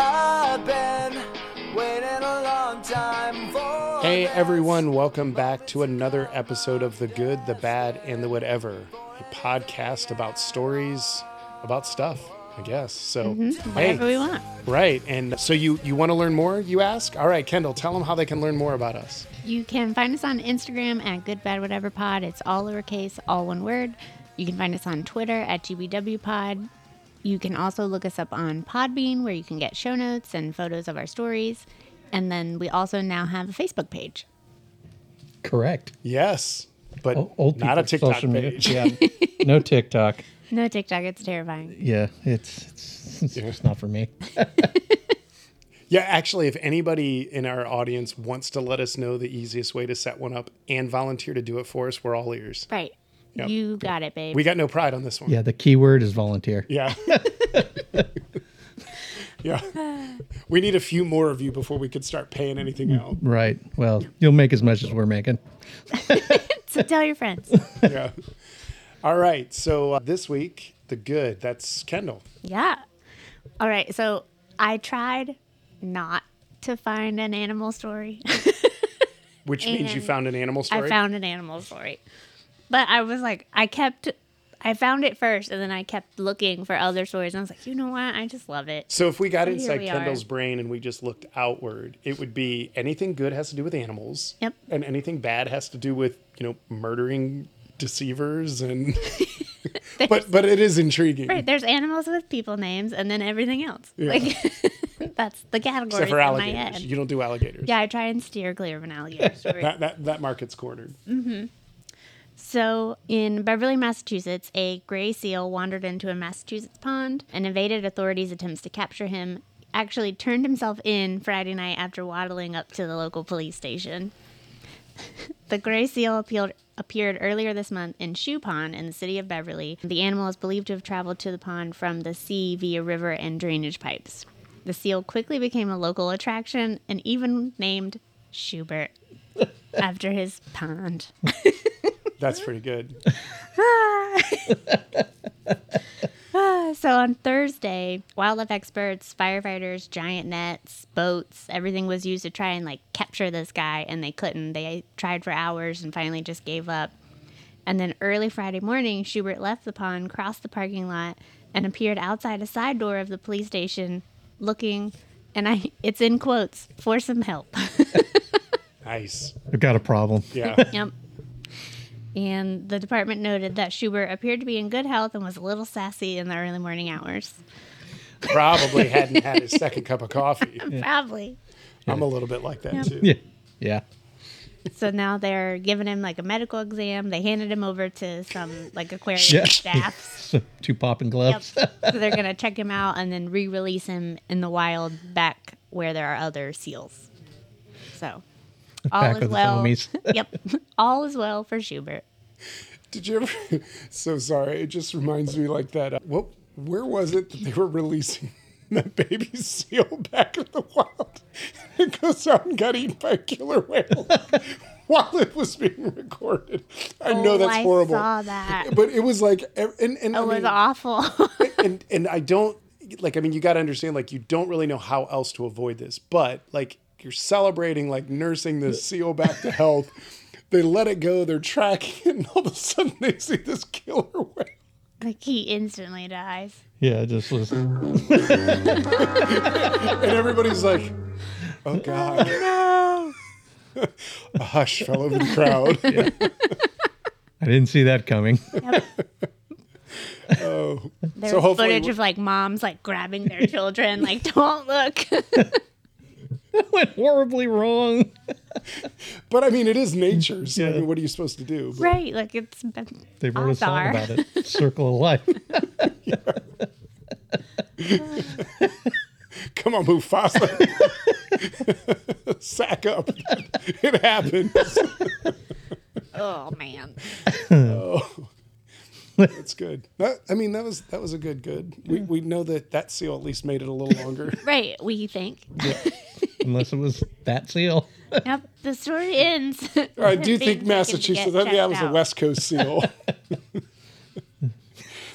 I've been waiting a long time for. Hey everyone, welcome back to another episode of The Good, the Bad, and the Whatever, a podcast about stories, about stuff, I guess. So, mm-hmm. Whatever we want. right. And so you you want to learn more, you ask? All right, Kendall, tell them how they can learn more about us. You can find us on Instagram at Good Bad Whatever Pod. It's all lowercase, all one word. You can find us on Twitter at GBW Pod. You can also look us up on Podbean, where you can get show notes and photos of our stories. And then we also now have a Facebook page. Correct. Yes, but O- Old not a TikTok social media. page. Yeah. no TikTok. No TikTok, it's terrifying. Yeah, it's it's, it's just not for me. Yeah, actually, if anybody in our audience wants to let us know the easiest way to set one up and volunteer to do it for us, we're all ears. Right. Yep. You got it, babe. We got no pride on this one. Yeah, the keyword is volunteer. Yeah. yeah. We need a few more of you before we could start paying anything out. Right. Well, you'll make as much as we're making. so tell your friends. Yeah. All right. So uh, this week, the good, that's Kendall. Yeah. All right. So I tried not to find an animal story. Which means you found an animal story. I found an animal story. But I was like, I kept, I found it first and then I kept looking for other stories. And I was like, you know what? I just love it. so if we got So inside we are. Kendall's brain and we just looked outward, it would be anything good has to do with animals. Yep. And anything bad has to do with, you know, murdering deceivers and but but it is intriguing. Right. There's animals with people names and then everything else. Yeah. Like, that's the category Except for in my alligators. head. You don't do alligators. Yeah, I try and steer clear of an alligator story. That, that that market's cornered. Mm-hmm. So, in Beverly, Massachusetts, a gray seal wandered into a Massachusetts pond and evaded authorities' attempts to capture him. Actually, turned himself in Friday night after waddling up to the local police station. the gray seal appealed, appeared earlier this month in Shoe Pond in the city of Beverly. The animal is believed to have traveled to the pond from the sea via river and drainage pipes. The seal quickly became a local attraction and even named Schubert after his pond. That's pretty good. So on Thursday, wildlife experts, firefighters, giant nets, boats, everything was used to try and like capture this guy and they couldn't. They tried for hours and finally just gave up. And then early Friday morning, Schubert left the pond, crossed the parking lot, and appeared outside a side door of the police station looking and I it's in quotes for some help. Nice. I've got a problem. Yeah. yep. And the department noted that Schubert appeared to be in good health and was a little sassy in the early morning hours. Probably hadn't had his second cup of coffee. Probably. I'm a little bit like that too. Yeah. Yeah. So now they're giving him like a medical exam. They handed him over to some like aquarium Yeah. staff. So, two popping gloves. Yep. gloves. so they're gonna check him out and then re-release him in the wild back where there are other seals. So all Back is with his well. homies. yep, all is well for Schubert. Did you ever? So sorry. It just reminds me like that. Uh, what? Where was it that they were releasing that baby seal back in the wild? It goes out and got eaten by a killer whale while it was being recorded. I know Oh, that's I horrible. saw that. But it was like, and and I It was mean, awful. and and I don't like. I mean, you got to understand. Like, you don't really know how else to avoid this. But like, you're celebrating, like nursing the seal back to health. They let it go. They're tracking it, and all of a sudden they see this killer whale. like he instantly dies. Yeah, just was. and everybody's like, "Oh God!" No. A hush fell over the crowd. I didn't see that coming. Yep. Oh, There's so hopefully, footage of like moms like grabbing their children, like don't look. It went horribly wrong. but I mean, it is nature. So I mean, what are you supposed to do? But- right, like it's been They wrote a Odds song about it. Circle of life. Come on, Mufasa. Sack up. it happens. oh man. Oh. That's good. That, I mean, that was that was a good good. We we know that that seal at least made it a little longer. Right, we think. Unless it was that seal. yep, the story ends. I do Being think taken to Massachusetts. get That, yeah, it was checked a out. West Coast seal.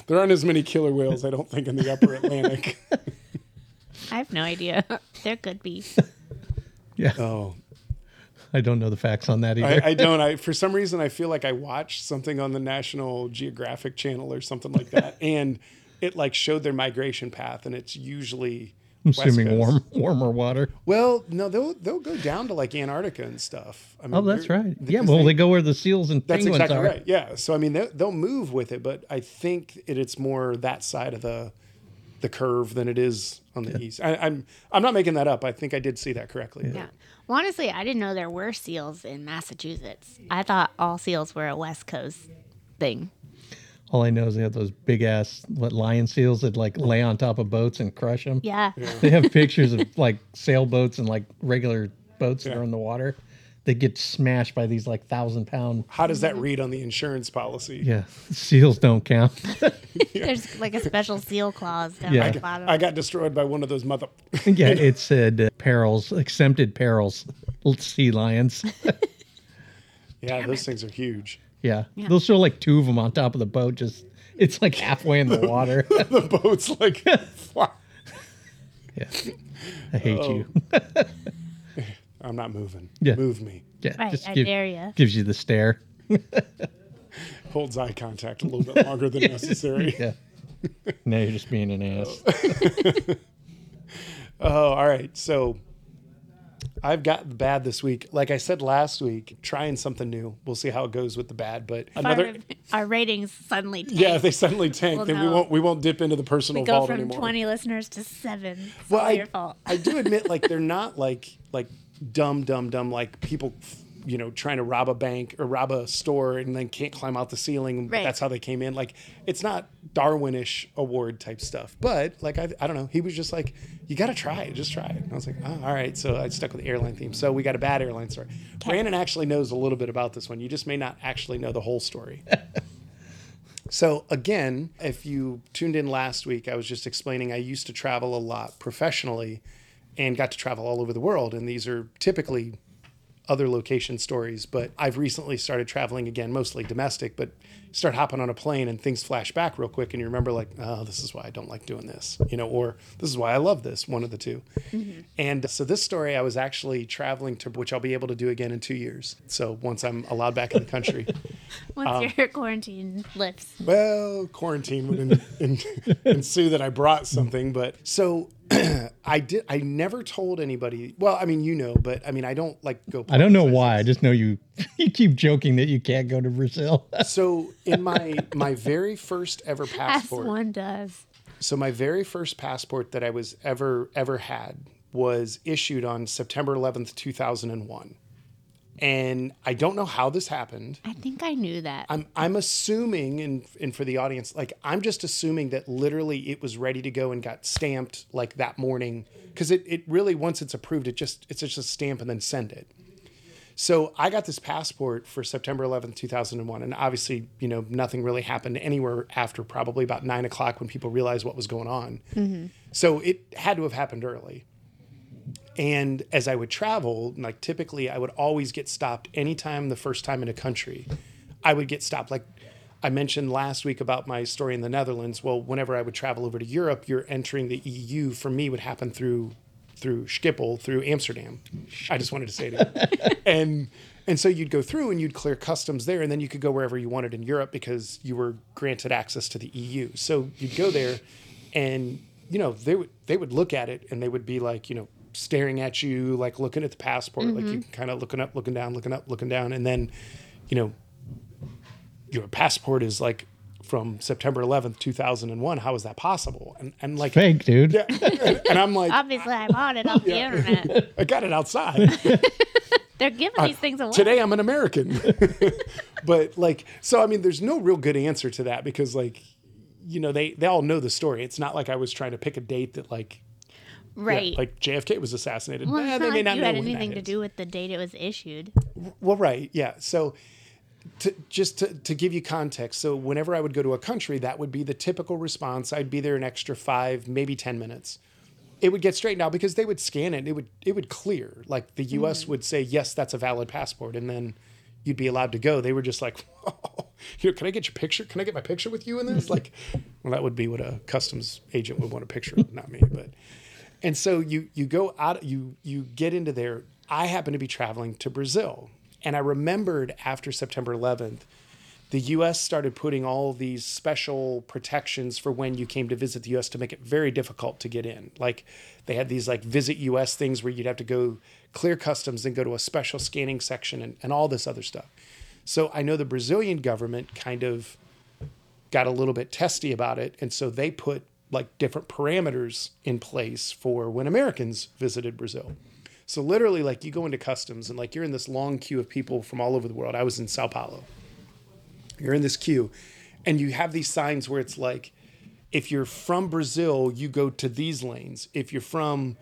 there aren't as many killer whales, I don't think, in the Upper Atlantic. I have no idea. There could be. Yeah. Oh, I don't know the facts on that either. I, I don't. I for some reason I feel like I watched something on the National Geographic Channel or something like that, and it like showed their migration path, and it's usually I'm West assuming Coast. warm, warmer water. Well, no, they'll they'll go down to like Antarctica and stuff. I mean, Oh, that's right. Yeah, well, they, go where the seals and That's penguins exactly are. right. Yeah. So I mean, they, they'll move with it, but I think it, it's more that side of the the curve than it is on the east. I, I'm I'm not making that up. I think I did see that correctly. Yeah. Well, honestly, I didn't know there were seals in Massachusetts. I thought all seals were a West Coast thing. All I know is they have those big ass what, lion seals that like lay on top of boats and crush them. Yeah. They have pictures of like sailboats and like regular boats that are in the water. They get smashed by these like thousand pound. How does that read on the insurance policy? Yeah, seals don't count. There's like a special seal clause down Yeah. at the bottom. I got destroyed by one of those mother. yeah, it said uh, perils, exempted perils, sea lions. yeah, those things are huge. Yeah. Yeah. they'll show like two of them on top of the boat. Just it's like halfway in the water. the boat's like, yeah, I hate you. I'm not moving. Yeah. Move me. Yeah, Right, just I give- dare ya. Gives you the stare. Holds eye contact a little bit longer than necessary. Yeah. now you're just being an ass. Oh, all right. So I've got the bad this week. Like I said last week, trying something new. We'll see how it goes with the bad. But If another, our, our ratings suddenly tank. yeah, if they suddenly tank, Well, then we won't we won't dip into the personal we go vault from anymore. 20 listeners to seven. It's well, all I, your fault. I do admit, like they're not like like dumb, dumb, dumb, like people, you know, trying to rob a bank or rob a store and then can't climb out the ceiling. Right. That's how they came in. Like it's not Darwinish award type stuff. But like I, I don't know. He was just like, you got to try it. Just try it. And I was like, oh, all right. So I stuck with the airline theme. So we got a bad airline story. Brandon actually knows a little bit about this one. You just may not actually know the whole story. So again, if you tuned in last week, I was just explaining I used to travel a lot professionally and got to travel all over the world. And these are typically other location stories, but I've recently started traveling again, mostly domestic, but start hopping on a plane and things flash back real quick and you remember like, oh, this is why I don't like doing this, you know, or this is why I love this, one of the 2 And so this story I was actually traveling to, which I'll be able to do again in two years. So once I'm allowed back in the country. Once um, your quarantine lifts. Well, quarantine would en- en- ensue that I brought something, but so I did. I never told anybody. Well, I mean, you know, but I mean, I don't like go. I don't know publicize why. I just know you. You keep joking that you can't go to Brazil. So in my my very first ever As passport. one does. So my very first passport that I was ever ever had was issued on September 11th, 2001. And I don't know how this happened. I think I knew that. I'm I'm assuming, and and for the audience, like I'm just assuming that literally it was ready to go and got stamped like that morning because it it really once it's approved, it just it's just a stamp and then send it. So I got this passport for September 11th, 2001, and obviously, you know, nothing really happened anywhere after probably about nine o'clock when people realized what was going on. Mm-hmm. So it had to have happened early. And as I would travel, like typically I would always get stopped anytime the first time in a country. I would get stopped. Like I mentioned last week about my story in the Netherlands. Well, whenever I would travel over to Europe, you're entering the EU for me would happen through through Schiphol, through Amsterdam. I just wanted to say it. and and so you'd go through and you'd clear customs there, and then you could go wherever you wanted in Europe because you were granted access to the EU. So you'd go there, and you know they would they would look at it and they would be like you know staring at you like looking at the passport like you mm-hmm. kind of looking up looking down looking up looking down and then you know your passport is like from September 11th 2001 how is that possible? And and like Fake, dude. yeah. And, and I'm like Obviously, I bought it off the internet. I got it outside. They're giving these things away. today I'm an American. But like so I mean there's no real good answer to that because like you know they they all know the story. It's not like I was trying to pick a date that like yeah, right. like JFK was assassinated well, Eh, they may like not you know had anything to do with the date it was issued. Well, right, yeah. So, to, just to, to give you context, so whenever I would go to a country, that would be the typical response. I'd be there an extra five, maybe ten minutes. It would get straightened out because they would scan it. It would it would clear. Like the U.S. would say, yes, that's a valid passport, and then you'd be allowed to go. They were just like, here, can I get your picture? Can I get my picture with you in this? Like, well, that would be what a customs agent would want a picture of, not me, but. And so you you go out you you get into there. I happen to be traveling to Brazil, and I remembered after September 11th, the U.S. started putting all these special protections for when you came to visit the U.S. to make it very difficult to get in. Like they had these like visit U.S. things where you'd have to go clear customs and go to a special scanning section and, and all this other stuff. So I know the Brazilian government kind of got a little bit testy about it, and so they put like different parameters in place for when Americans visited Brazil. So literally, like you go into customs and like you're in this long queue of people from all over the world. I was in Sao Paulo. You're in this queue, and you have these signs where it's like, if you're from Brazil, you go to these lanes. If you're from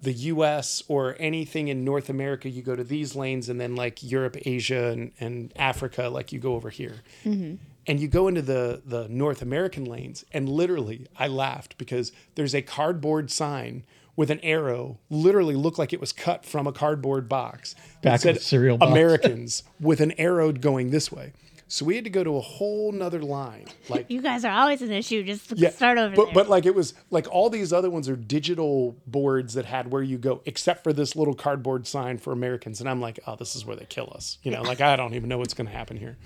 the US or anything in North America, you go to these lanes, and then like Europe, Asia, and, and Africa, like you go over here. Mm-hmm. And you go into the, the North American lanes, and literally, I laughed because there's a cardboard sign with an arrow, literally looked like it was cut from a cardboard box. that Back of said the cereal box. Americans with an arrow going this way. So we had to go to a whole nother line. Like You guys are always an issue. Just yeah, start over but, there. But like it was like all these other ones are digital boards that had where you go, except for this little cardboard sign for Americans. And I'm like, oh, this is where they kill us. You know, like I don't even know what's going to happen here.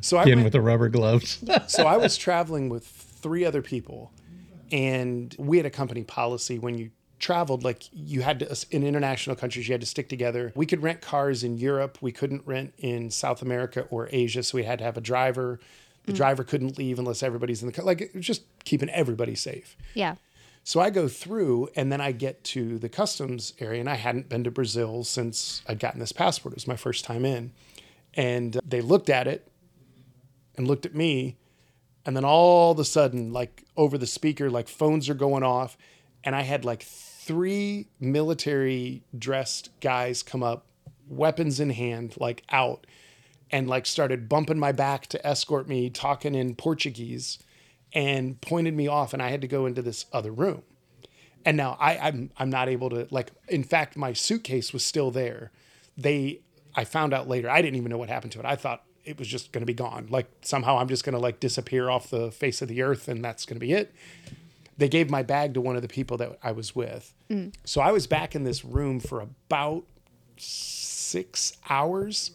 So I In went, with the rubber gloves. so I was traveling with three other people, and we had a company policy when you traveled like you had to in international countries you had to stick together we could rent cars in europe we couldn't rent in south america or asia so we had to have a driver the mm. driver couldn't leave unless everybody's in the car like just keeping everybody safe yeah. so I go through and then I get to the customs area and I hadn't been to Brazil since I'd gotten this passport. It was my first time in. And they looked at it and looked at me. And then all of a sudden, like over the speaker, like phones are going off. And I had like three military dressed guys come up, weapons in hand, like out, and like started bumping my back to escort me, talking in Portuguese and pointed me off and I had to go into this other room. And now I, I'm I'm not able to like in fact my suitcase was still there. They I found out later, I didn't even know what happened to it. I thought it was just gonna be gone. Like somehow I'm just gonna like disappear off the face of the earth and that's gonna be it. They gave my bag to one of the people that I was with. Mm. So I was back in this room for about six hours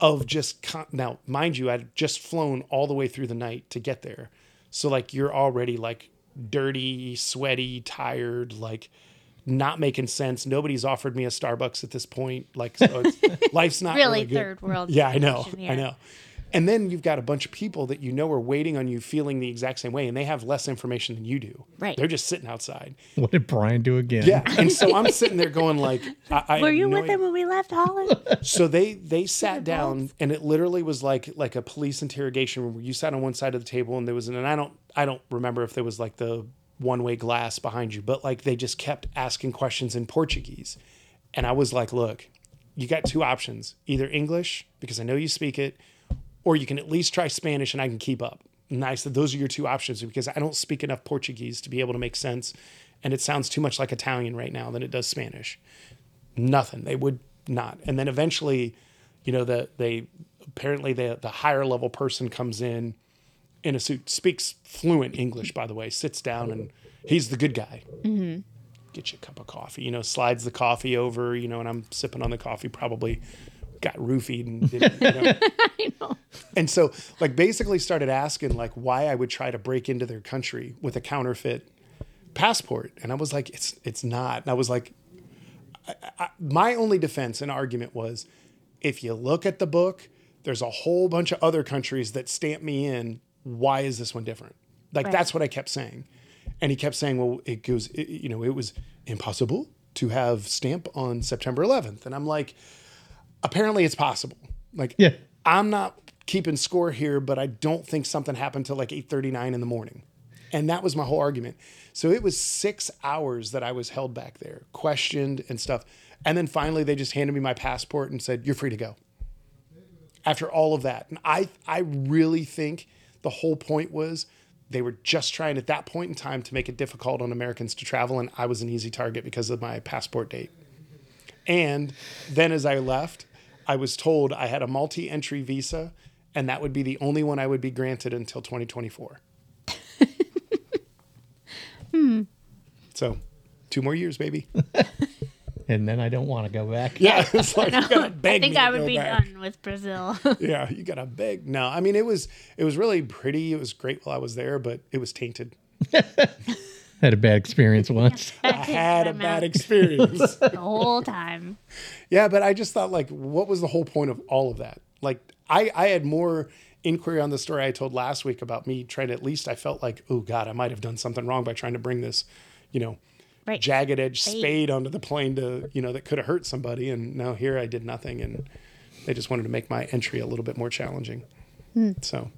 of just con- now mind you i'd just flown all the way through the night to get there so like you're already like dirty sweaty tired like not making sense nobody's offered me a starbucks at this point like so it's, life's not Really really, good. third world yeah i know situation i know and then you've got a bunch of people that you know are waiting on you feeling the exact same way and they have less information than you do Right. they're just sitting outside what did Brian do again? yeah and so i'm sitting there going like I, I Were you no with idea- him when we left Holland? so they they sat down and it literally was like like a police interrogation room where you sat on one side of the table and there was an and I don't I don't remember if there was like the one way glass behind you, but like they just kept asking questions in Portuguese. And I was like, look, you got two options. Either English, because I know you speak it, or you can at least try Spanish and I can keep up. And I said, those are your two options because I don't speak enough Portuguese to be able to make sense. And it sounds too much like Italian right now than it does Spanish nothing. They would not. And then eventually, you know, the they apparently the the higher level person comes in in a suit, speaks fluent English, by the way, sits down and he's the good guy. Mm-hmm. Get you a cup of coffee, you know, slides the coffee over, you know, and I'm sipping on the coffee, probably got roofied and didn't, you know. And so, like, basically started asking like why I would try to break into their country with a counterfeit passport, and I was like, it's it's not. And I was like, my only defense and argument was if you look at the book, there's a whole bunch of other countries that stamp me in. Why is this one different? Like Right. that's what I kept saying. And he kept saying, well, it goes, it- you know, it was impossible to have stamp on September 11th. And I'm like, apparently it's possible. Like, Yeah. I'm not keeping score here, but I don't think something happened till like 8:39 in the morning. And that was my whole argument. So it was 6 hours that I was held back there, questioned and stuff. And then finally they just handed me my passport and said, "You're free to go." After all of that. And I I really think the whole point was they were just trying at that point in time to make it difficult on Americans to travel and I was an easy target because of my passport date. And then as I left, I was told I had a multi entry visa and that would be the only one I would be granted until 2024. hmm. So two more years, baby. And then I don't want to go back. Yeah, it's like you gotta I think I would be back. done with Brazil. Yeah, you gotta beg. No, I mean it was it was really pretty. It was great while I was there, but it was tainted. Had a bad experience once. I had a bad experience. the whole time. yeah, but I just thought like, what was the whole point of all of that? Like, I I had more inquiry on the story I told last week about me trying to at least I felt like, oh God, I might have done something wrong by trying to bring this, you know, Right. jagged edge Spade. spade onto the plane to you know that could have hurt somebody, and now here I did nothing, and they just wanted to make my entry a little bit more challenging. Hmm. So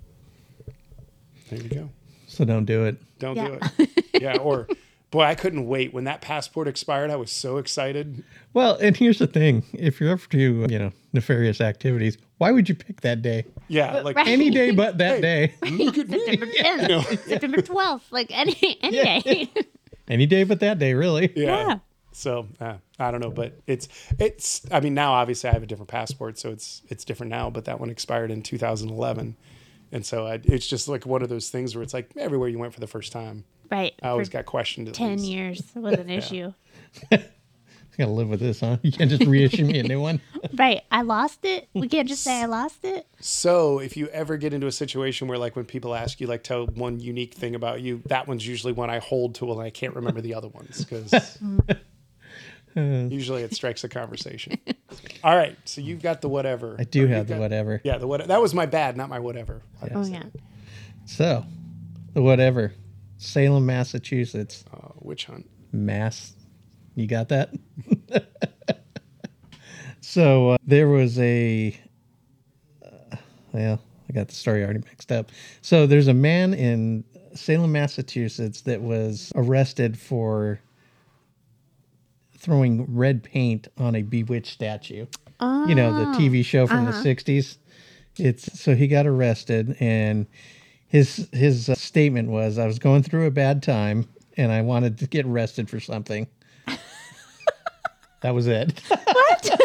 there you go. So don't do it. Don't Yeah. do it. Yeah, or boy, I couldn't wait when that passport expired. I was so excited. Well, and here's the thing: if you're up to you know nefarious activities, why would you pick that day? Yeah, like right. Any day but that day. look at me. September 10th, September 12th, like any any Yeah. day. Any day but that day, really. Yeah. Yeah. So uh, I don't know, but it's it's. I mean, now obviously I have a different passport, so it's it's different now. But that one expired in 2011, and so I, it's just like one of those things where it's like everywhere you went for the first time, Right. I always for got questioned. At 10 least. years was an issue. Gotta live with this, huh? You can't just reissue me a new one. Right. I lost it. We can't just say I lost it. So if you ever get into a situation where like when people ask you like tell one unique thing about you, that one's usually one I hold to and I can't remember the other ones because usually it strikes a conversation. All right, so you've got the whatever. I do Or have the got- whatever. Yeah, the what that was my bad, not my whatever. Oh, yeah. So, the whatever. Salem, Massachusetts. Uh, witch hunt. Mass. You got that? so uh, there was a. Uh, well, I got the story already mixed up. So there's a man in Salem, Massachusetts that was arrested for throwing red paint on a bewitched statue. You know, the TV show from the 60s. It's so he got arrested and his his uh, statement was I was going through a bad time and I wanted to get arrested for something. That was it. What?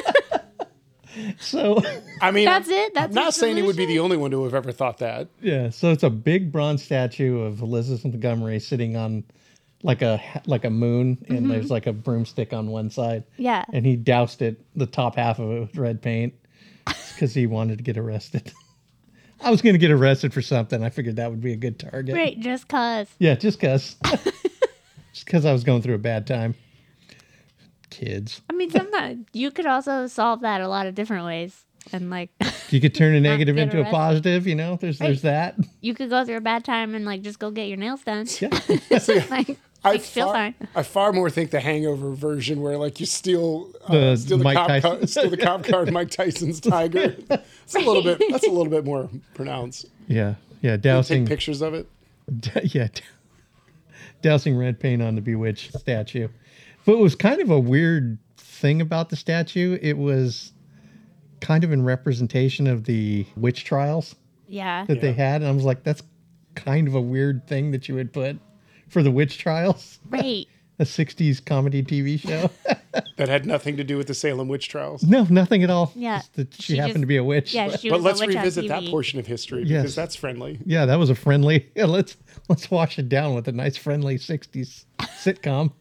so I mean, That's it? That's I'm not saying he would be the only one to have ever thought that. yeah, so it's a big bronze statue of Elizabeth Montgomery sitting on like a like a moon and mm-hmm. there's like a broomstick on one side. Yeah. And he doused it the top half of it with red paint because he wanted to get arrested. I was going to get arrested for something. I figured that would be a good target. Right. Just cause. Yeah, just because. just because I was going through a bad time. Kids. I mean, sometimes you could also solve that a lot of different ways. And like, You could turn a negative get into a positive, you know? There's there's that. you could go through a bad time and like just go get your nails done. Yeah. like, I makes feel far, fine. I far more think the Hangover version where like you steal uh, The steal the Mike cop Tyson. car, steal the cop car in Mike Tyson's Tiger. It's a little bit that's a little bit more pronounced. Yeah. Yeah. Take Dousing. pictures of it. yeah. d- Dousing red paint on the bewitched statue. But it was kind of a weird thing about the statue. It was kind of in representation of the witch trials Yeah. that they had. And I was like, that's kind of a weird thing that you would put for the witch trials. Right. a 60s comedy TV show. That had nothing to do with the Salem witch trials. no, nothing at all. Yeah. Just that she, She happened just- to be a witch. Yeah. But- She But was let's a witch on revisit that TV. portion of history Yes. because that's friendly. yeah, that was a friendly. Yeah, let's let's wash it down with a nice friendly 60s sitcom.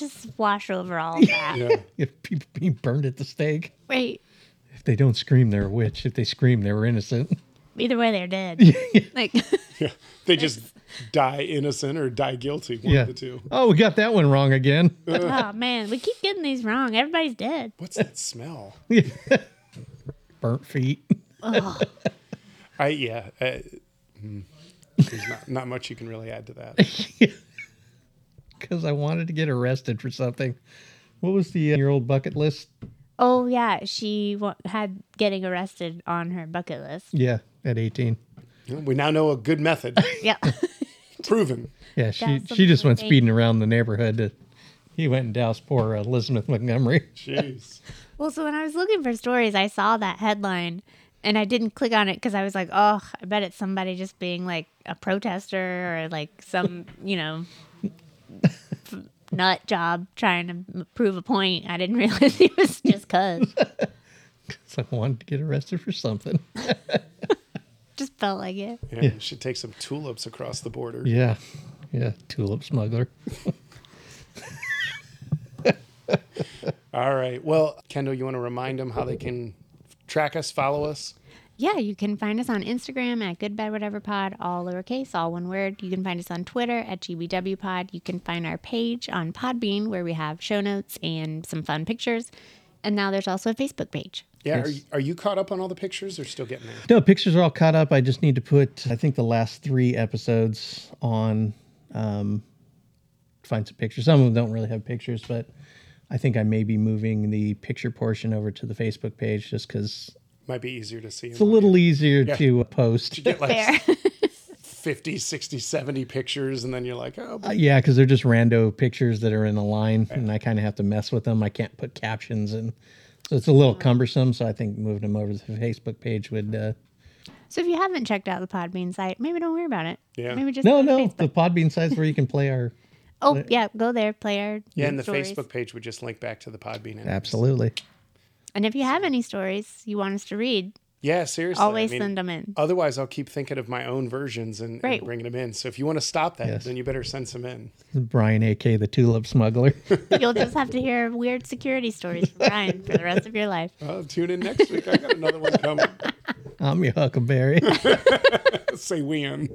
We'll just wash over all that. Yeah. If people being burned at the stake. Wait. If they don't scream, they're a witch. If they scream, they were innocent. Either way, they're dead. Like, yeah. They just die innocent or die guilty. One yeah. of the two. Oh, we got that one wrong again. oh man, we keep getting these wrong. Everybody's dead. What's that smell? Burnt feet. I yeah. Uh, hmm. there's not, not much you can really add to that. Because I wanted to get arrested for something. What was the uh, your old bucket list? Oh yeah, she wa- had getting arrested on her bucket list. Yeah, at 18. We now know a good method, Yeah. proven. Yeah, she Douse she just went with speeding around the neighborhood. To, he went and doused poor Elizabeth Montgomery. Jeez. well, so when I was looking for stories, I saw that headline and I didn't click on it because I was like, oh, I bet it's somebody just being like a protester or like some, you know, f- nut job trying to prove a point. I didn't realize it was just cuz. Cuz I wanted to get arrested for something. just felt like it. Yeah, yeah. should take some tulips across the border. Yeah. Yeah, tulip smuggler. All right. Well, Kendall, you want to remind them how they can track us, follow us? Yeah, you can find us on Instagram at Good Bad Whatever Pod, all lowercase, all one word. You can find us on Twitter at GBW Pod. You can find our page on Podbean where we have show notes and some fun pictures. And now there's also a Facebook page. Yeah. Yes. Are, you, are you caught up on all the pictures or still getting there? No, pictures are all caught up. I just need to put, I think, the last three episodes on. Um, find some pictures. Some of them don't really have pictures, but I think I may be moving the picture portion over to the Facebook page just because Might be easier to see. it's a little easier to uh, post. get like Fair. 50, 60, 70 pictures, and then you're like, oh, Uh, yeah, because they're just rando pictures that are in a line, and I kind of have to mess with them. I can't put captions, and so it's a little cumbersome. So I think moving them over to the Facebook page would. Uh, so if you haven't checked out the Podbean site, maybe don't worry about it. Yeah. Maybe just no, go to no, Facebook. the Podbean site's where you can play our. Oh, yeah, go there, play our yeah. And the stories. Facebook page would just link back to the Podbean. and- Absolutely. And if you have any stories you want us to read, Yeah, seriously. always I mean, send them in. Otherwise, I'll keep thinking of my own versions and, and bringing them in. So if you want to stop that, Yes. then you better send some in. Brian, A.K. the Tulip Smuggler. You'll just have to hear weird security stories from Brian for the rest of your life. Oh, tune in next week. I got another one coming. I'm your Huckleberry. Say when.